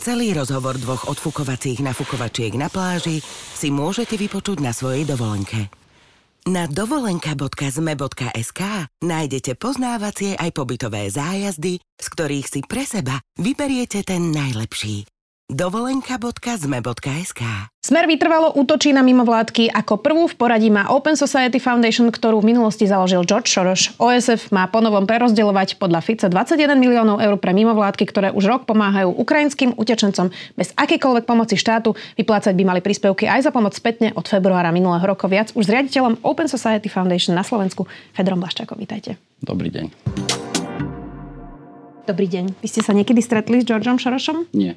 Celý rozhovor dvoch odfukovacích nafukovačiek na pláži si môžete vypočuť na svojej dovolenke. Na dovolenka.zme.sk nájdete poznávacie aj pobytové zájazdy, z ktorých si pre seba vyberiete ten najlepší dovolenka.zme.sk Smer vytrvalo útočí na mimovládky. Ako prvú v poradí má Open Society Foundation, ktorú v minulosti založil George Soros. OSF má ponovom prerozdeľovať podľa Fica 21 miliónov eur pre mimovládky, ktoré už rok pomáhajú ukrajinským utečencom bez akýkoľvek pomoci štátu. Vyplácať by mali príspevky aj za pomoc spätne od februára minulého roka. Viac už s riaditeľom Open Society Foundation na Slovensku, Fedrom Blaščákom. Vítajte. Dobrý deň. Dobrý deň. Vy ste sa niekedy stretli s Georgeom Sorosom? Nie.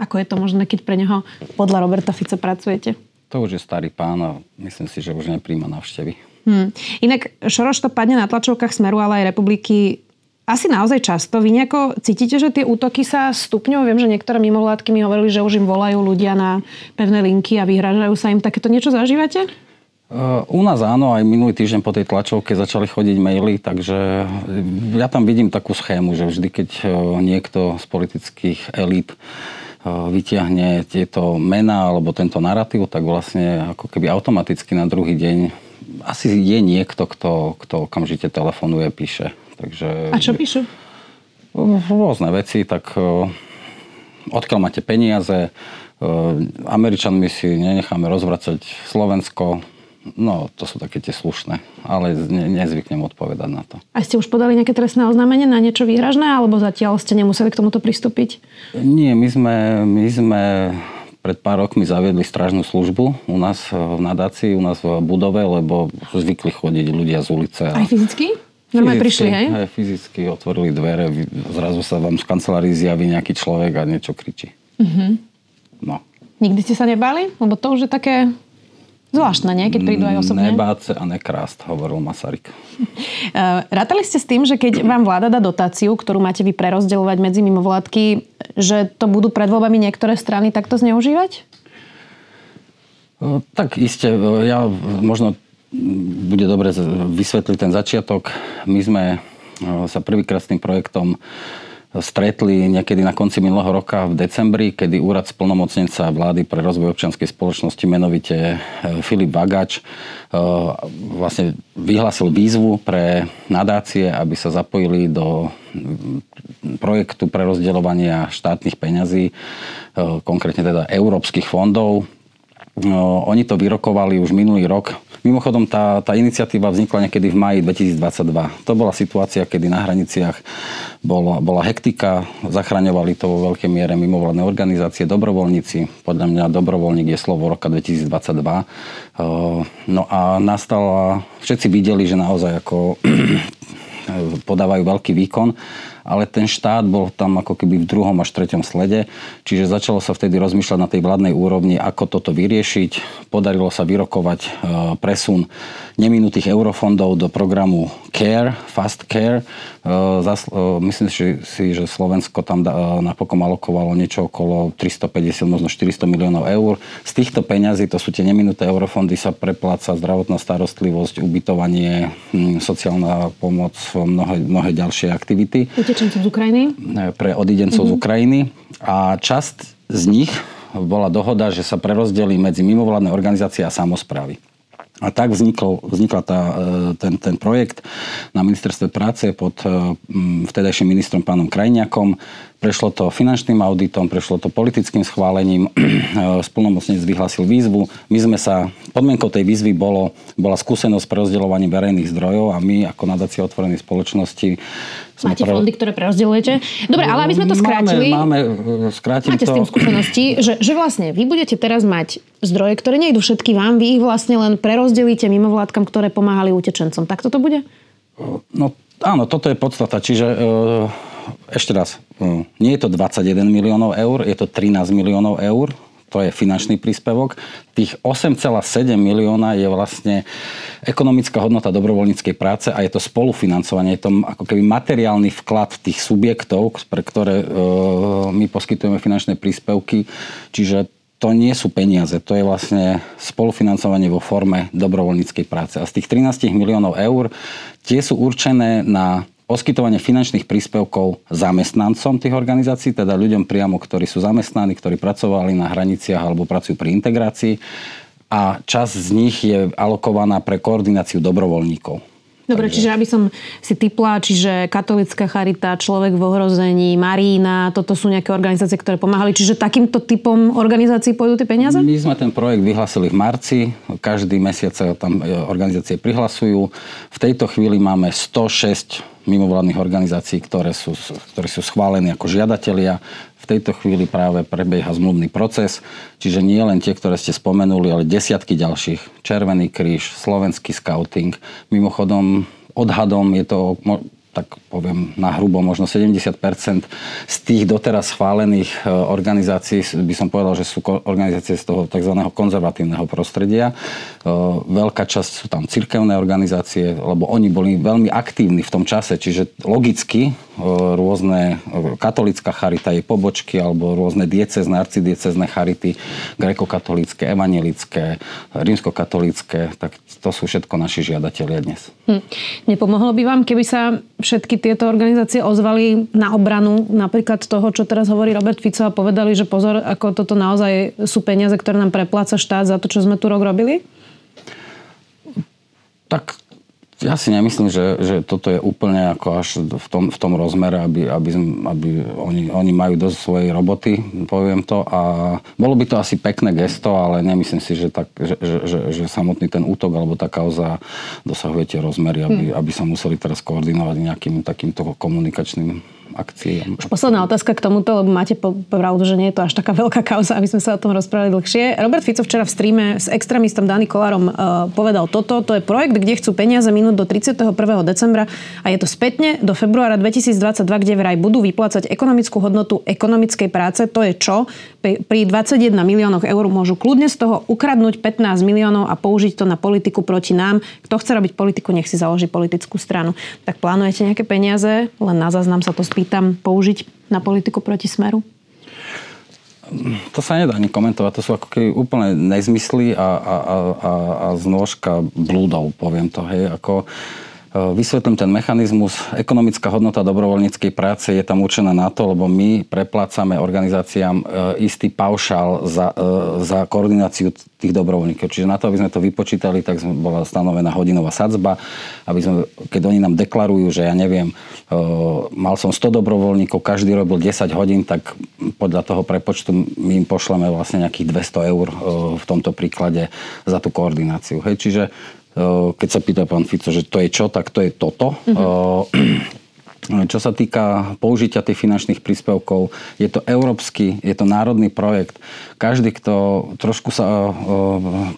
Ako je to možné, keď pre neho podľa Roberta Fica pracujete? To už je starý pán a myslím si, že už nepríjma návštevy. Hmm. Inak Šoroš to padne na tlačovkách Smeru, ale aj republiky asi naozaj často. Vy nejako cítite, že tie útoky sa stupňujú? Viem, že niektoré mimovládky mi hovorili, že už im volajú ľudia na pevné linky a vyhražajú sa im. Takéto niečo zažívate? Uh, u nás áno, aj minulý týždeň po tej tlačovke začali chodiť maily, takže ja tam vidím takú schému, že vždy, keď niekto z politických elít vyťahne tieto mená alebo tento narratív, tak vlastne ako keby automaticky na druhý deň asi je niekto, kto, kto okamžite telefonuje, píše. Takže, A čo píšu? Rôzne veci, tak odkiaľ máte peniaze, Američanmi si nenecháme rozvracať Slovensko, No, to sú také tie slušné, ale ne, nezvyknem odpovedať na to. A ste už podali nejaké trestné oznámenie na niečo výhražné, alebo zatiaľ ste nemuseli k tomuto pristúpiť? Nie, my sme, my sme pred pár rokmi zaviedli strážnu službu u nás v nadácii, u nás v budove, lebo zvykli chodiť ľudia z ulice. A... Aj fyzicky? Normálne prišli, hej? Aj fyzicky otvorili dvere, zrazu sa vám z kancelárii zjaví nejaký človek a niečo kričí. Uh-huh. No. Nikdy ste sa nebali? Lebo to už je také Zvláštne, nie? Keď prídu aj osobne. Nebáce a nekrást, hovoril Masaryk. Eh, rátali ste s tým, že keď vám vláda dá dotáciu, ktorú máte vy prerozdeľovať medzi mimovládky, že to budú pred voľbami niektoré strany takto zneužívať? Eh, tak iste, eh, ja možno bude dobre vysvetliť ten začiatok. My sme sa prvýkrát s tým projektom stretli niekedy na konci minulého roka v decembri, kedy úrad splnomocnenca vlády pre rozvoj občianskej spoločnosti, menovite e, Filip Vagač, e, vlastne vyhlásil výzvu pre nadácie, aby sa zapojili do projektu pre rozdeľovania štátnych peňazí, e, konkrétne teda európskych fondov. Oni to vyrokovali už minulý rok Mimochodom, tá, tá iniciatíva vznikla niekedy v maji 2022. To bola situácia, kedy na hraniciach bola, bola hektika, zachraňovali to vo veľkej miere mimovládne organizácie, dobrovoľníci. Podľa mňa dobrovoľník je slovo roka 2022. No a nastala, všetci videli, že naozaj ako podávajú veľký výkon ale ten štát bol tam ako keby v druhom až treťom slede, čiže začalo sa vtedy rozmýšľať na tej vládnej úrovni, ako toto vyriešiť. Podarilo sa vyrokovať e, presun neminutých eurofondov do programu CARE, Fast CARE. E, e, myslím si, že Slovensko tam napokon alokovalo niečo okolo 350, možno 400 miliónov eur. Z týchto peňazí, to sú tie neminuté eurofondy, sa prepláca zdravotná starostlivosť, ubytovanie, hm, sociálna pomoc, mnohé, mnohé ďalšie aktivity utečencov z Ukrajiny? Pre odidencov mm-hmm. z Ukrajiny. A časť z nich bola dohoda, že sa prerozdelí medzi mimovládne organizácie a samozprávy. A tak vznikol, vznikla tá, e, ten, ten projekt na ministerstve práce pod e, vtedajším ministrom pánom Krajniakom. Prešlo to finančným auditom, prešlo to politickým schválením, e, splnomocnec vyhlásil výzvu. My sme sa, podmienkou tej výzvy bolo, bola skúsenosť pre rozdeľovanie verejných zdrojov a my ako nadácia otvorenej spoločnosti Máte pre... fondy, ktoré prerozdeľujete. Dobre, ale aby sme to skrátili... Máme, máme skrátim máte to... s tým skúsenosti, že, že vlastne vy budete teraz mať zdroje, ktoré nejdú všetky vám, vy ich vlastne len prerozdelíte mimovládkam, ktoré pomáhali utečencom. Tak toto bude? No áno, toto je podstata. Čiže e, ešte raz, e, nie je to 21 miliónov eur, je to 13 miliónov eur to je finančný príspevok. Tých 8,7 milióna je vlastne ekonomická hodnota dobrovoľníckej práce a je to spolufinancovanie, je to ako keby materiálny vklad tých subjektov, pre ktoré e, my poskytujeme finančné príspevky. Čiže to nie sú peniaze, to je vlastne spolufinancovanie vo forme dobrovoľníckej práce. A z tých 13 miliónov eur tie sú určené na poskytovanie finančných príspevkov zamestnancom tých organizácií, teda ľuďom priamo, ktorí sú zamestnaní, ktorí pracovali na hraniciach alebo pracujú pri integrácii a časť z nich je alokovaná pre koordináciu dobrovoľníkov. Dobre, Takže... čiže aby som si typla, čiže katolická charita, človek v ohrození, Marína, toto sú nejaké organizácie, ktoré pomáhali. Čiže takýmto typom organizácií pôjdu tie peniaze? My sme ten projekt vyhlasili v marci. Každý mesiac sa tam e, organizácie prihlasujú. V tejto chvíli máme 106 mimovládnych organizácií, ktoré sú, ktoré sú schválené ako žiadatelia. V tejto chvíli práve prebieha zmluvný proces, čiže nie len tie, ktoré ste spomenuli, ale desiatky ďalších. Červený kríž, slovenský scouting. Mimochodom, odhadom je to tak poviem na hrubo, možno 70% z tých doteraz schválených e, organizácií, by som povedal, že sú organizácie z toho tzv. konzervatívneho prostredia. E, veľká časť sú tam cirkevné organizácie, lebo oni boli veľmi aktívni v tom čase, čiže logicky e, rôzne katolická charita, jej pobočky alebo rôzne diecezne, arcidiecezne charity, grekokatolické, evanelické, rímskokatolické, tak to sú všetko naši žiadatelia dnes. Hm. Nepomohlo by vám, keby sa všetky tieto organizácie ozvali na obranu napríklad toho, čo teraz hovorí Robert Fico a povedali, že pozor, ako toto naozaj sú peniaze, ktoré nám prepláca štát za to, čo sme tu rok robili? Tak ja si nemyslím, že, že toto je úplne ako až v tom, v tom rozmere, aby, aby, aby oni, oni majú dosť svojej roboty, poviem to. A bolo by to asi pekné gesto, ale nemyslím si, že, tak, že, že, že, že samotný ten útok alebo tá kauza dosahuje tie rozmery, aby, hmm. aby sa museli teraz koordinovať nejakým takýmto komunikačným akcií. Už posledná otázka k tomuto, lebo máte pravdu, že nie je to až taká veľká kauza, aby sme sa o tom rozprávali dlhšie. Robert Fico včera v streame s extrémistom Dani Kolárom uh, povedal toto. To je projekt, kde chcú peniaze minúť do 31. decembra a je to spätne do februára 2022, kde vraj budú vyplácať ekonomickú hodnotu ekonomickej práce. To je čo? Pri 21 miliónoch eur môžu kľudne z toho ukradnúť 15 miliónov a použiť to na politiku proti nám. Kto chce robiť politiku, nech si založí politickú stranu. Tak plánujete nejaké peniaze? Len na záznam sa to spýta pýtam, použiť na politiku proti smeru? To sa nedá ani komentovať. To sú ako keby úplne nezmysly a, a, a, a znôžka blúdov, poviem to. Hej. Ako, e, Vysvetlím ten mechanizmus. Ekonomická hodnota dobrovoľníckej práce je tam určená na to, lebo my preplácame organizáciám e, istý paušál za, e, za koordináciu tých dobrovoľníkov. Čiže na to, aby sme to vypočítali, tak bola stanovená hodinová sadzba, aby sme, keď oni nám deklarujú, že ja neviem, mal som 100 dobrovoľníkov, každý robil 10 hodín, tak podľa toho prepočtu my im pošleme vlastne nejakých 200 eur v tomto príklade za tú koordináciu. Hej, čiže keď sa pýta pán Fico, že to je čo, tak to je toto. Mm-hmm. Čo sa týka použitia tých finančných príspevkov, je to európsky, je to národný projekt. Každý, kto trošku sa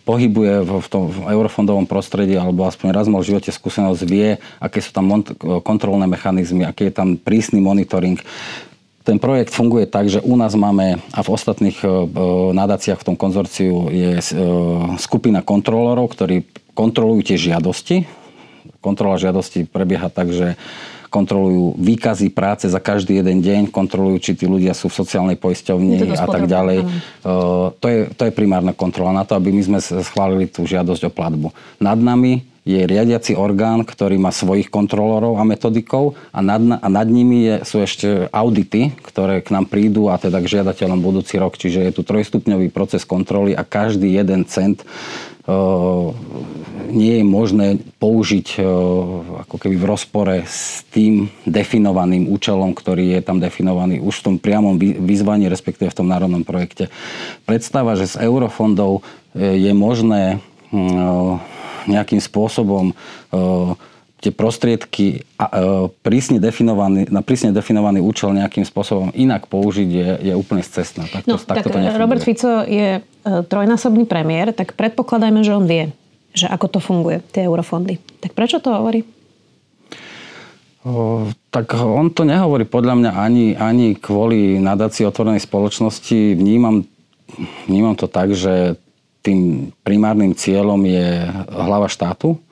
pohybuje v, tom eurofondovom prostredí alebo aspoň raz mal v živote skúsenosť, vie, aké sú tam kontrolné mechanizmy, aký je tam prísny monitoring. Ten projekt funguje tak, že u nás máme a v ostatných nadáciách v tom konzorciu je skupina kontrolorov, ktorí kontrolujú tie žiadosti. Kontrola žiadosti prebieha tak, že kontrolujú výkazy práce za každý jeden deň, kontrolujú, či tí ľudia sú v sociálnej poisťovni a tak ďalej. Uh, to, je, to je primárna kontrola na to, aby my sme schválili tú žiadosť o platbu. Nad nami je riadiaci orgán, ktorý má svojich kontrolorov a metodikov a nad, a nad nimi je, sú ešte audity, ktoré k nám prídu a teda k žiadateľom budúci rok. Čiže je tu trojstupňový proces kontroly a každý jeden cent nie je možné použiť ako keby v rozpore s tým definovaným účelom, ktorý je tam definovaný už v tom priamom vyzvaní, respektíve v tom národnom projekte. Predstava, že z eurofondov e, je možné nejakým spôsobom tie prostriedky prísne definovaný, na prísne definovaný účel nejakým spôsobom inak použiť je, je úplne cestná. Tak, no, tak, to Robert Fico je e, trojnásobný premiér, tak predpokladajme, že on vie, že ako to funguje, tie eurofondy. Tak prečo to hovorí? O, tak on to nehovorí podľa mňa ani, ani kvôli nadácii otvorenej spoločnosti. Vnímam vnímam to tak, že tým primárnym cieľom je hlava štátu,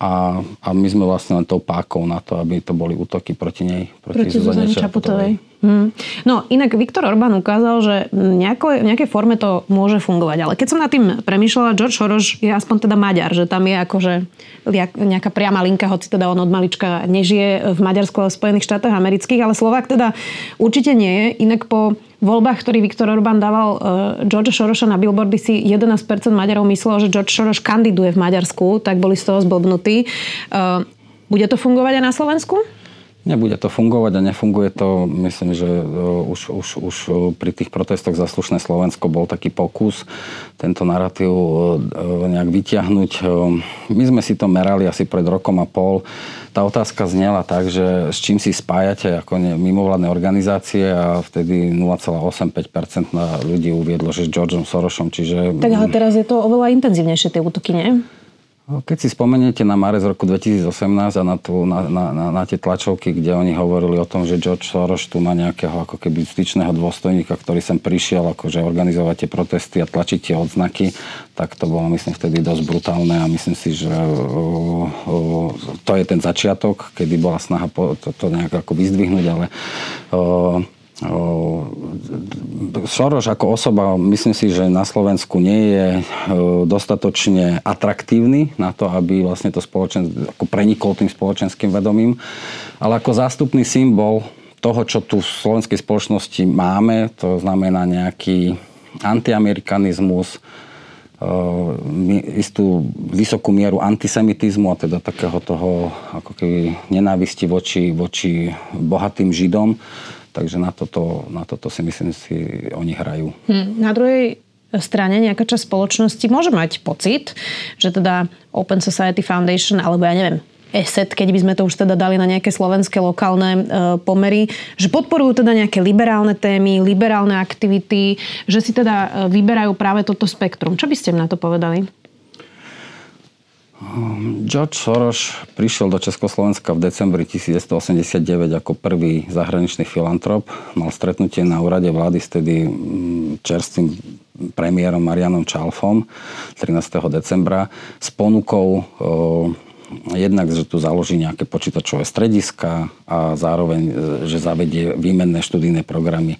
a, a my sme vlastne len tou pákou na to, aby to boli útoky proti nej. Proti, proti Zuzane Čaputovej. Hmm. No inak Viktor Orbán ukázal, že nejako, v nejakej forme to môže fungovať. Ale keď som nad tým premyšľala, George Soros je aspoň teda Maďar, že tam je akože nejaká priama linka, hoci teda on od malička nežije v Maďarsku, ale v Spojených štátoch amerických, ale Slovak teda určite nie je. Inak po voľbách, ktorý Viktor Orbán dával uh, George Sorosa na billboardy, si 11% Maďarov myslelo, že George Soros kandiduje v Maďarsku, tak boli z toho zblbnutí. Uh, bude to fungovať aj na Slovensku? Nebude to fungovať a nefunguje to. Myslím, že e, už, už, už pri tých protestoch za slušné Slovensko bol taký pokus tento narratív e, nejak vyťahnuť. E, my sme si to merali asi pred rokom a pol. Tá otázka znela tak, že s čím si spájate ako mimovládne organizácie a vtedy 0,85% ľudí uviedlo, že s Georgeom Sorosom. Čiže... Tak ale teraz je to oveľa intenzívnejšie tie útoky, nie? Keď si spomeniete na marec roku 2018 a na, tú, na, na, na, na tie tlačovky, kde oni hovorili o tom, že George Soros tu má nejakého ako keby styčného dôstojníka, ktorý sem prišiel akože organizovať tie protesty a tlačiť tie odznaky, tak to bolo myslím vtedy dosť brutálne a myslím si, že uh, uh, to je ten začiatok, kedy bola snaha po, to, to nejak ako vyzdvihnúť, ale uh, Soros ako osoba, myslím si, že na Slovensku nie je dostatočne atraktívny na to, aby vlastne to spoločen, ako prenikol tým spoločenským vedomím, ale ako zástupný symbol toho, čo tu v slovenskej spoločnosti máme, to znamená nejaký antiamerikanizmus, istú vysokú mieru antisemitizmu a teda takého toho ako keby nenávisti voči, voči bohatým židom, Takže na toto, na toto si myslím si oni hrajú. Hmm. Na druhej strane nejaká časť spoločnosti môže mať pocit, že teda Open Society Foundation, alebo ja neviem, ESET, keď by sme to už teda dali na nejaké slovenské lokálne e, pomery, že podporujú teda nejaké liberálne témy, liberálne aktivity, že si teda e, vyberajú práve toto spektrum. Čo by ste na to povedali? Ehm, George Soros prišiel do Československa v decembri 1989 ako prvý zahraničný filantrop. Mal stretnutie na úrade vlády s tedy mm, čerstvým premiérom Marianom Čalfom 13. decembra s ponukou jednak, že tu založí nejaké počítačové strediska a zároveň, e, že zavedie výmenné študijné programy.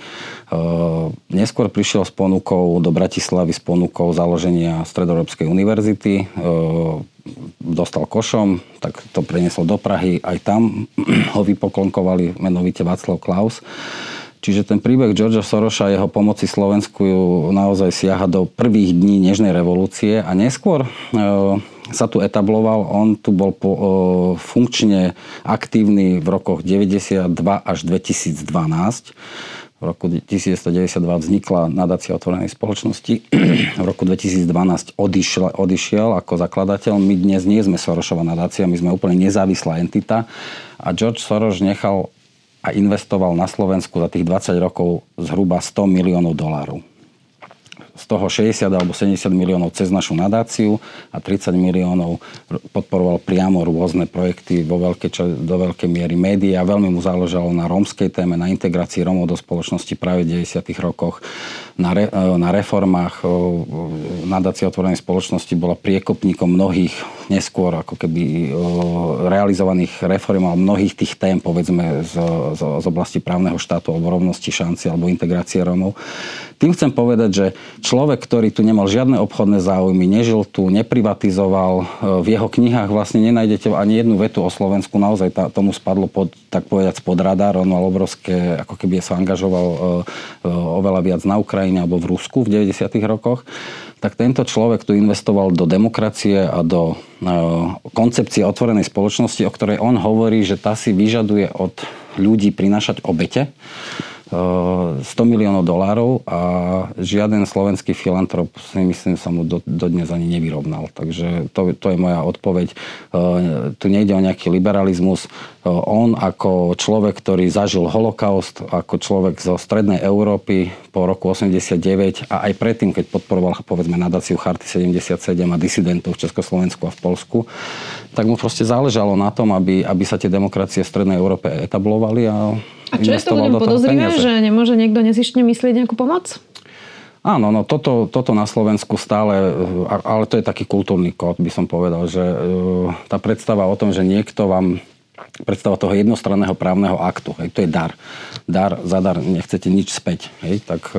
Neskôr prišiel s ponukou do Bratislavy s ponukou založenia Stredoeurópskej univerzity. E, dostal košom, tak to preniesol do Prahy. Aj tam ho vypoklonkovali menovite Václav Klaus. Čiže ten príbeh Georgia Soroša a jeho pomoci Slovensku naozaj siaha do prvých dní Nežnej revolúcie a neskôr sa tu etabloval. On tu bol po, o, funkčne aktívny v rokoch 92 až 2012. V roku 1992 vznikla nadácia otvorenej spoločnosti. V roku 2012 odišiel, odišiel ako zakladateľ. My dnes nie sme Sorošová nadácia, my sme úplne nezávislá entita. A George Soros nechal a investoval na Slovensku za tých 20 rokov zhruba 100 miliónov dolárov z toho 60 alebo 70 miliónov cez našu nadáciu a 30 miliónov podporoval priamo rôzne projekty vo veľké, čo, do veľkej miery médiá. Veľmi mu záležalo na rómskej téme, na integrácii Rómov do spoločnosti práve v 90. rokoch, na, re, na reformách. Nadácia otvorenej spoločnosti bola priekopníkom mnohých neskôr ako keby realizovaných reform a mnohých tých tém, povedzme, z, z, z oblasti právneho štátu alebo rovnosti šanci alebo integrácie Rómov. Tým chcem povedať, že človek, ktorý tu nemal žiadne obchodné záujmy, nežil tu, neprivatizoval, e, v jeho knihách vlastne nenájdete ani jednu vetu o Slovensku, naozaj tá, tomu spadlo pod, tak povedať, pod radar, on mal obrovské, ako keby sa angažoval e, e, oveľa viac na Ukrajine alebo v Rusku v 90. rokoch. Tak tento človek tu investoval do demokracie a do koncepcie otvorenej spoločnosti, o ktorej on hovorí, že tá si vyžaduje od ľudí prinášať obete 100 miliónov dolárov a žiaden slovenský filantrop si myslím sa mu dodnes do ani nevyrovnal. Takže to, to je moja odpoveď. E, tu nejde o nejaký liberalizmus. E, on ako človek, ktorý zažil holokaust, ako človek zo strednej Európy po roku 89 a aj predtým, keď podporoval povedzme nadáciu Charty 77 a disidentov v Československu a v Polsku, tak mu proste záležalo na tom, aby, aby sa tie demokracie v strednej Európe etablovali a a čo je to ľuďom podozrivé, že nemôže niekto nezištne myslieť nejakú pomoc? Áno, no toto, toto na Slovensku stále, ale to je taký kultúrny kód, by som povedal, že tá predstava o tom, že niekto vám predstava toho jednostranného právneho aktu. Hej, to je dar. Dar, za dar nechcete nič späť. Hej, tak,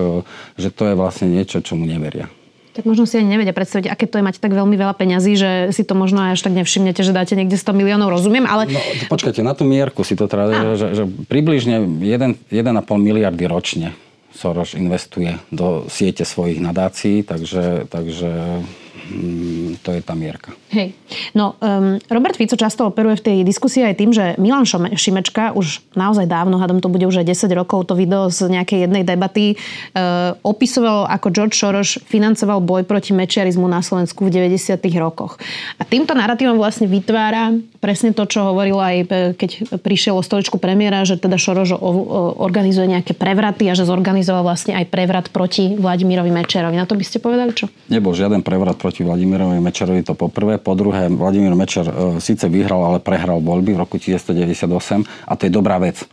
že to je vlastne niečo, čo mu neveria. Tak možno si ani nevedia predstaviť, aké to je mať tak veľmi veľa peňazí, že si to možno až tak nevšimnete, že dáte niekde 100 miliónov, rozumiem, ale... No, počkajte, na tú mierku si to teda, že, že približne 1,5 miliardy ročne Soros investuje do siete svojich nadácií, takže, takže Mm, to je tá mierka. Hej. No, um, Robert Fico často operuje v tej diskusii aj tým, že Milan Šimečka už naozaj dávno, hádam to bude už aj 10 rokov, to video z nejakej jednej debaty uh, opisoval, ako George Soros financoval boj proti mečiarizmu na Slovensku v 90 rokoch. A týmto narratívom vlastne vytvára presne to, čo hovoril aj e, keď prišiel o stoličku premiéra, že teda Soros organizuje nejaké prevraty a že zorganizoval vlastne aj prevrat proti Vladimirovi Mečerovi. Na to by ste povedali čo? Nebol žiaden prevrat proti Vladimirovi Mečerovi to poprvé. Po druhé, Vladimír Mečer e, síce vyhral, ale prehral voľby v roku 1998 a to je dobrá vec.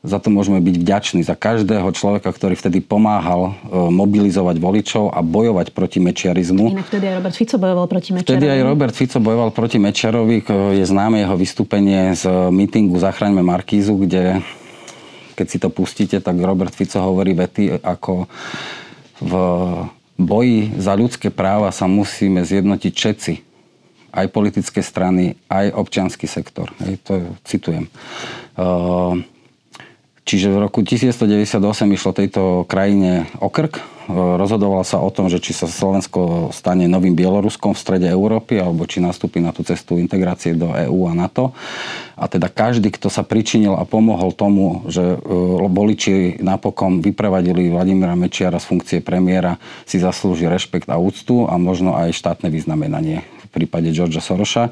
Za to môžeme byť vďační za každého človeka, ktorý vtedy pomáhal e, mobilizovať voličov a bojovať proti mečiarizmu. Inak vtedy aj Robert Fico bojoval proti Mečiarovi. Vtedy aj Robert Fico bojoval proti Mečiarovi. Je známe jeho vystúpenie z mítingu Zachraňme Markízu, kde keď si to pustíte, tak Robert Fico hovorí vety ako v boji za ľudské práva sa musíme zjednotiť všetci. Aj politické strany, aj občianský sektor. Hej, to citujem. Uh, čiže v roku 1998 išlo tejto krajine o krk rozhodovalo sa o tom, že či sa Slovensko stane novým Bieloruskom v strede Európy, alebo či nastúpi na tú cestu integrácie do EÚ a NATO. A teda každý, kto sa pričinil a pomohol tomu, že voliči napokon vyprevadili Vladimíra Mečiara z funkcie premiéra, si zaslúži rešpekt a úctu a možno aj štátne vyznamenanie v prípade Georgia Soroša.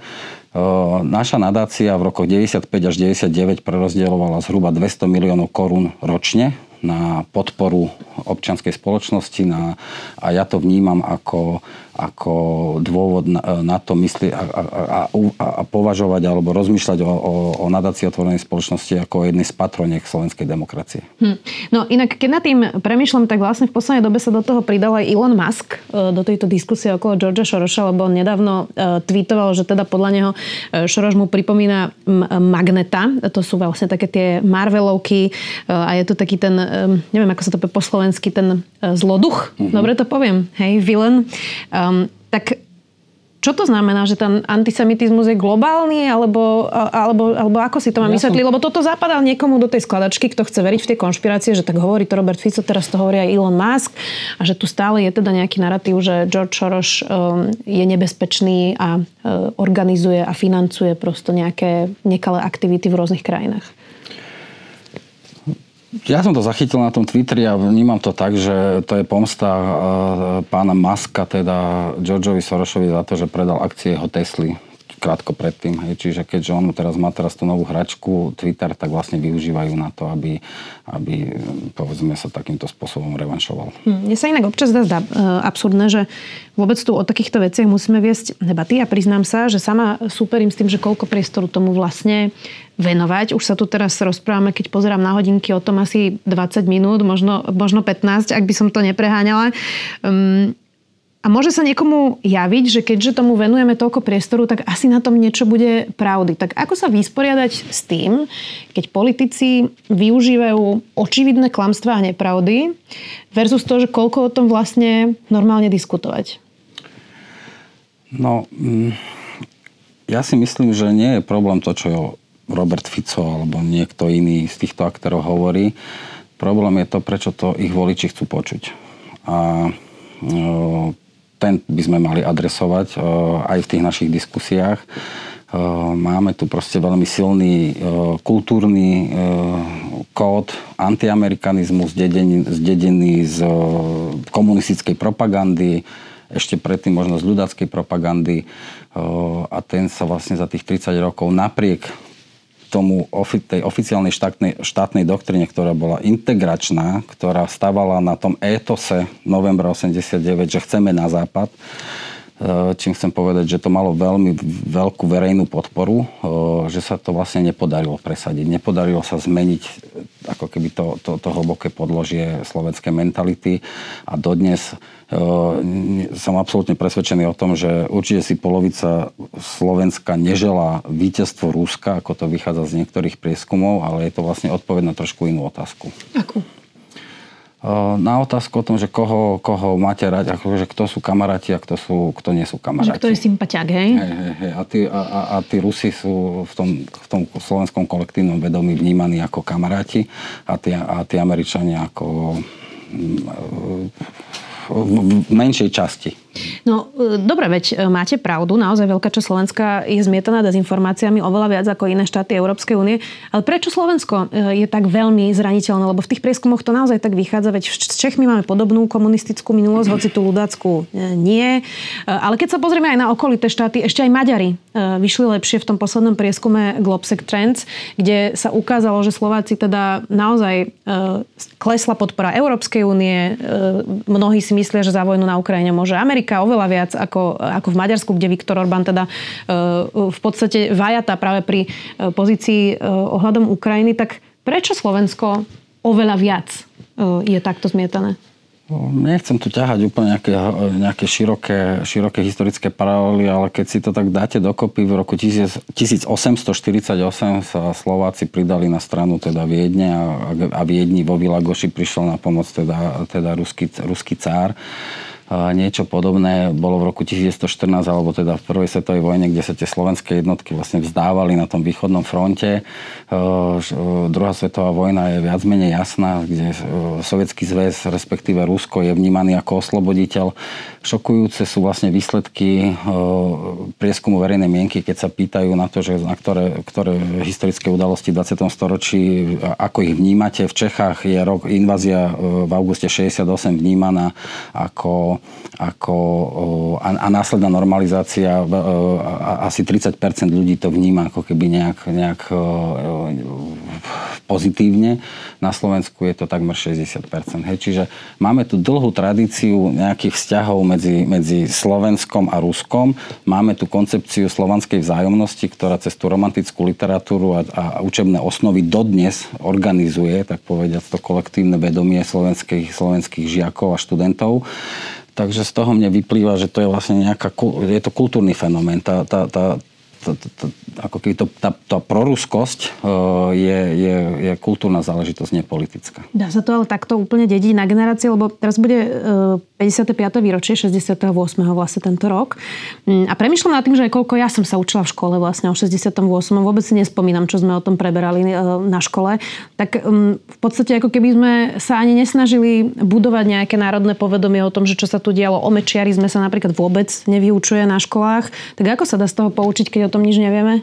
Naša nadácia v rokoch 95 až 99 prerozdielovala zhruba 200 miliónov korún ročne na podporu občianskej spoločnosti na, a ja to vnímam ako, ako dôvod na, na to myslieť a, a, a, a považovať alebo rozmýšľať o, o, o nadácii otvorenej spoločnosti ako o jednej z patroniek slovenskej demokracie. Hm. No inak, keď nad tým premyšľam, tak vlastne v poslednej dobe sa do toho pridal aj Elon Musk e, do tejto diskusie okolo Georgia Sorosa, lebo on nedávno e, tweetoval, že teda podľa neho Šoroš e, mu pripomína Magneta. To sú vlastne také tie Marvelovky a je to taký ten, neviem ako sa to po slovensky, ten zloduch. Mm-hmm. Dobre to poviem. Hej, villain. Um, tak čo to znamená, že ten antisemitizmus je globálny, alebo, alebo, alebo ako si to mám ja vysvetliť? Som... Lebo toto zapadá niekomu do tej skladačky, kto chce veriť v tie konšpirácie, že tak hovorí to Robert Fico, teraz to hovorí aj Elon Musk a že tu stále je teda nejaký narratív, že George Soros um, je nebezpečný a uh, organizuje a financuje prosto nejaké nekalé aktivity v rôznych krajinách. Ja som to zachytil na tom Twitteri a vnímam to tak, že to je pomsta e, pána Maska, teda Georgeovi Sorosovi za to, že predal akcie jeho Tesly krátko predtým. Hej. Čiže keďže on teraz má teraz tú novú hračku Twitter, tak vlastne využívajú na to, aby, aby povedzme sa takýmto spôsobom revanšoval. Hm, mne sa inak občas dá e, absurdné, že vôbec tu o takýchto veciach musíme viesť debaty a priznám sa, že sama superím s tým, že koľko priestoru tomu vlastne venovať. Už sa tu teraz rozprávame, keď pozerám na hodinky o tom asi 20 minút, možno, možno 15, ak by som to nepreháňala. Um, a môže sa niekomu javiť, že keďže tomu venujeme toľko priestoru, tak asi na tom niečo bude pravdy. Tak ako sa vysporiadať s tým, keď politici využívajú očividné klamstvá a nepravdy versus to, že koľko o tom vlastne normálne diskutovať? No, mm, ja si myslím, že nie je problém to, čo Robert Fico alebo niekto iný z týchto aktérov hovorí. Problém je to, prečo to ich voliči chcú počuť. A ten by sme mali adresovať eh, aj v tých našich diskusiách. Eh, máme tu proste veľmi silný eh, kultúrny kód, antiamerikanizmus zdedený, z komunistickej propagandy, ešte predtým možno z ľudáckej propagandy a ten sa vlastne za tých 30 rokov napriek tomu tej oficiálnej štátnej, štátnej doktrine, ktorá bola integračná, ktorá stávala na tom étose novembra 89, že chceme na západ, čím chcem povedať, že to malo veľmi veľkú verejnú podporu, e, že sa to vlastne nepodarilo presadiť. Nepodarilo sa zmeniť ako keby to, to, to hlboké podložie slovenskej mentality a dodnes som absolútne presvedčený o tom, že určite si polovica Slovenska neželá víťazstvo Rúska, ako to vychádza z niektorých prieskumov, ale je to vlastne odpoveď na trošku inú otázku. Akú? Na otázku o tom, že koho, koho máte rať, akože kto sú kamaráti a kto, sú, kto nie sú kamaráti. Že kto je sympatiak, hej? Hej, hej, hej. A, tí, a, a, a tí Rusi sú v tom, v tom slovenskom kolektívnom vedomí vnímaní ako kamaráti a tí, a tí Američania ako v menšej časti. No, e, dobre, veď e, máte pravdu, naozaj veľká časť Slovenska je zmietaná dezinformáciami oveľa viac ako iné štáty Európskej únie. Ale prečo Slovensko e, je tak veľmi zraniteľné? Lebo v tých prieskumoch to naozaj tak vychádza, veď s Čechmi máme podobnú komunistickú minulosť, hoci tú ľudácku nie. Ale keď sa pozrieme aj na okolité štáty, ešte aj Maďari vyšli lepšie v tom poslednom prieskume Globsec Trends, kde sa ukázalo, že Slováci teda naozaj klesla podpora Európskej únie. Mnohí si myslia, že za vojnu na Ukrajine môže Amerika oveľa viac ako, ako v Maďarsku, kde Viktor Orbán teda e, v podstate vajata práve pri e, pozícii e, ohľadom Ukrajiny. Tak prečo Slovensko oveľa viac je takto zmietané? Nechcem tu ťahať úplne nejaké, nejaké široké, široké historické paralely, ale keď si to tak dáte dokopy, v roku 1848 sa Slováci pridali na stranu teda Viedne a, a Viedni vo Vilagoši prišiel na pomoc teda, teda ruský, ruský cár. Niečo podobné bolo v roku 1914, alebo teda v prvej svetovej vojne, kde sa tie slovenské jednotky vlastne vzdávali na tom východnom fronte. Druhá svetová vojna je viac menej jasná, kde Sovietský zväz, respektíve Rusko je vnímaný ako osloboditeľ. Šokujúce sú vlastne výsledky prieskumu verejnej mienky, keď sa pýtajú na to, že na ktoré, ktoré historické udalosti v 20. storočí, ako ich vnímate. V Čechách je rok invázia v auguste 68 vnímaná ako ako, a, a následná normalizácia, asi 30 ľudí to vníma ako keby nejak, nejak pozitívne. Na Slovensku je to takmer 60 Hej, Čiže máme tu dlhú tradíciu nejakých vzťahov medzi, medzi Slovenskom a Ruskom. Máme tu koncepciu slovanskej vzájomnosti, ktorá cez tú romantickú literatúru a, a učebné osnovy dodnes organizuje, tak povediať, to kolektívne vedomie slovenských, slovenských žiakov a študentov. Takže z toho mne vyplýva, že to je vlastne nejaká, je to kultúrny fenomén. Tá, tá, tá, tá, tá, ako keby to, tá, tá proruskosť e, je, je, je kultúrna záležitosť, nie politická. Dá sa to ale takto úplne dediť na generácie, lebo teraz bude 55. E, výročie 68. vlastne tento rok. Mm, a premyšľam nad tým, že aj koľko ja som sa učila v škole vlastne o 68. Vôbec si nespomínam, čo sme o tom preberali e, na škole. Tak mm, v podstate ako keby sme sa ani nesnažili budovať nejaké národné povedomie o tom, že čo sa tu dialo. O Mečiari sme sa napríklad vôbec nevyučuje na školách. Tak ako sa dá z toho poučiť, keď o tom nič nevieme?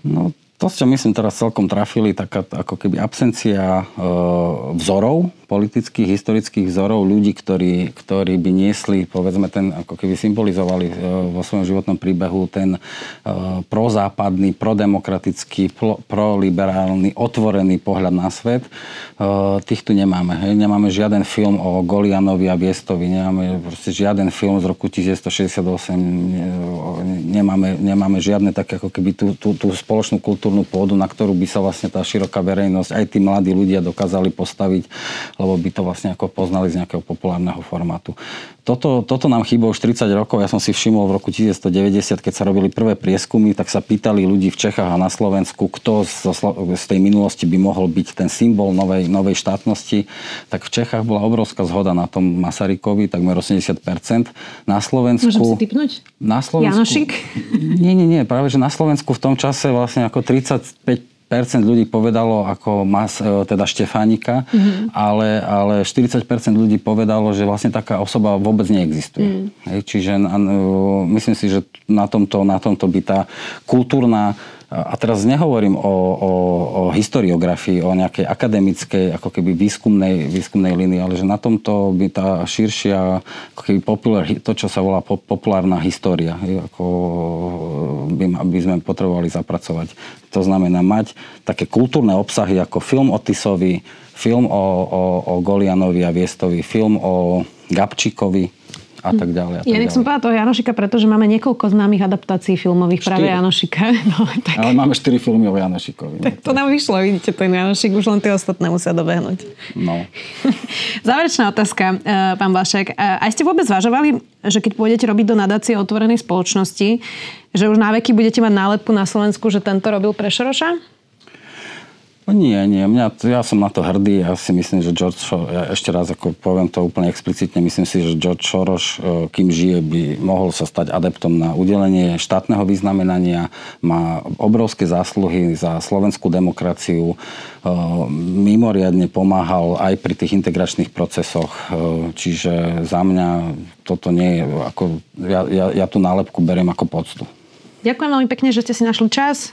No, to ste myslím teraz celkom trafili, taká ako keby absencia e, vzorov politických, historických vzorov ľudí, ktorí, ktorí by niesli, povedzme, ten, ako keby symbolizovali e, vo svojom životnom príbehu ten e, prozápadný, prodemokratický, proliberálny, otvorený pohľad na svet. E, tých tu nemáme. Hej. Nemáme žiaden film o Golianovi a Viestovi, nemáme proste žiaden film z roku 1968, nemáme, nemáme žiadne také ako keby tú, tú, tú spoločnú kultúrnu pôdu, na ktorú by sa vlastne tá široká verejnosť, aj tí mladí ľudia dokázali postaviť lebo by to vlastne ako poznali z nejakého populárneho formátu. Toto, toto nám chýba už 30 rokov. Ja som si všimol v roku 1990, keď sa robili prvé prieskumy, tak sa pýtali ľudí v Čechách a na Slovensku, kto z, z tej minulosti by mohol byť ten symbol novej, novej štátnosti. Tak v Čechách bola obrovská zhoda na tom Masarykovi, takmer 80%. Na Slovensku... Môžem si typnúť? Na Slovensku... Janošik? Nie, nie, nie. Práve, že na Slovensku v tom čase vlastne ako 35 ľudí povedalo ako mas, e, teda Štefánika, mm-hmm. ale, ale 40% ľudí povedalo, že vlastne taká osoba vôbec neexistuje. Mm. Hej, čiže myslím si, že na tomto, na tomto by tá kultúrna a teraz nehovorím o, o, o historiografii, o nejakej akademickej, ako keby výskumnej, výskumnej línii, ale že na tomto by tá širšia, ako keby popular, to, čo sa volá populárna história, ako by, by sme potrebovali zapracovať. To znamená mať také kultúrne obsahy ako film o Tisovi, film o, o, o Golianovi a Viestovi, film o Gabčíkovi, a tak ďalej. A tak Ja nech som ďalej. povedala toho Janošika, pretože máme niekoľko známych adaptácií filmových práve Štyri. Janošika. No, tak, Ale máme 4 filmy o Janošikovi. no. tak to nám vyšlo, vidíte, ten Janošik, už len tie ostatné musia dobehnúť. No. Záverečná otázka, e, pán Blašek. E, Aj ste vôbec zvažovali, že keď pôjdete robiť do nadácie otvorenej spoločnosti, že už na veky budete mať nálepku na Slovensku, že tento robil pre Šoroša? No nie, nie. Mňa, ja som na to hrdý. Ja si myslím, že George Soros, ja ešte raz ako poviem to úplne explicitne, myslím si, že George Soros, e, kým žije, by mohol sa stať adeptom na udelenie štátneho vyznamenania. Má obrovské zásluhy za slovenskú demokraciu. E, Mimoriadne pomáhal aj pri tých integračných procesoch. E, Čiže za mňa toto nie je, ako, ja, ja, ja tú nálepku beriem ako poctu. Ďakujem veľmi pekne, že ste si našli čas.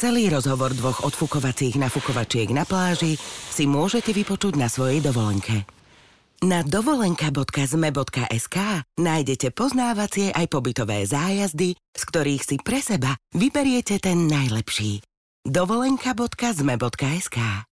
Celý rozhovor dvoch odfukovacích nafukovačiek na pláži si môžete vypočuť na svojej dovolenke. Na dovolenka.zme.sk nájdete poznávacie aj pobytové zájazdy, z ktorých si pre seba vyberiete ten najlepší. dovolenka.zme.sk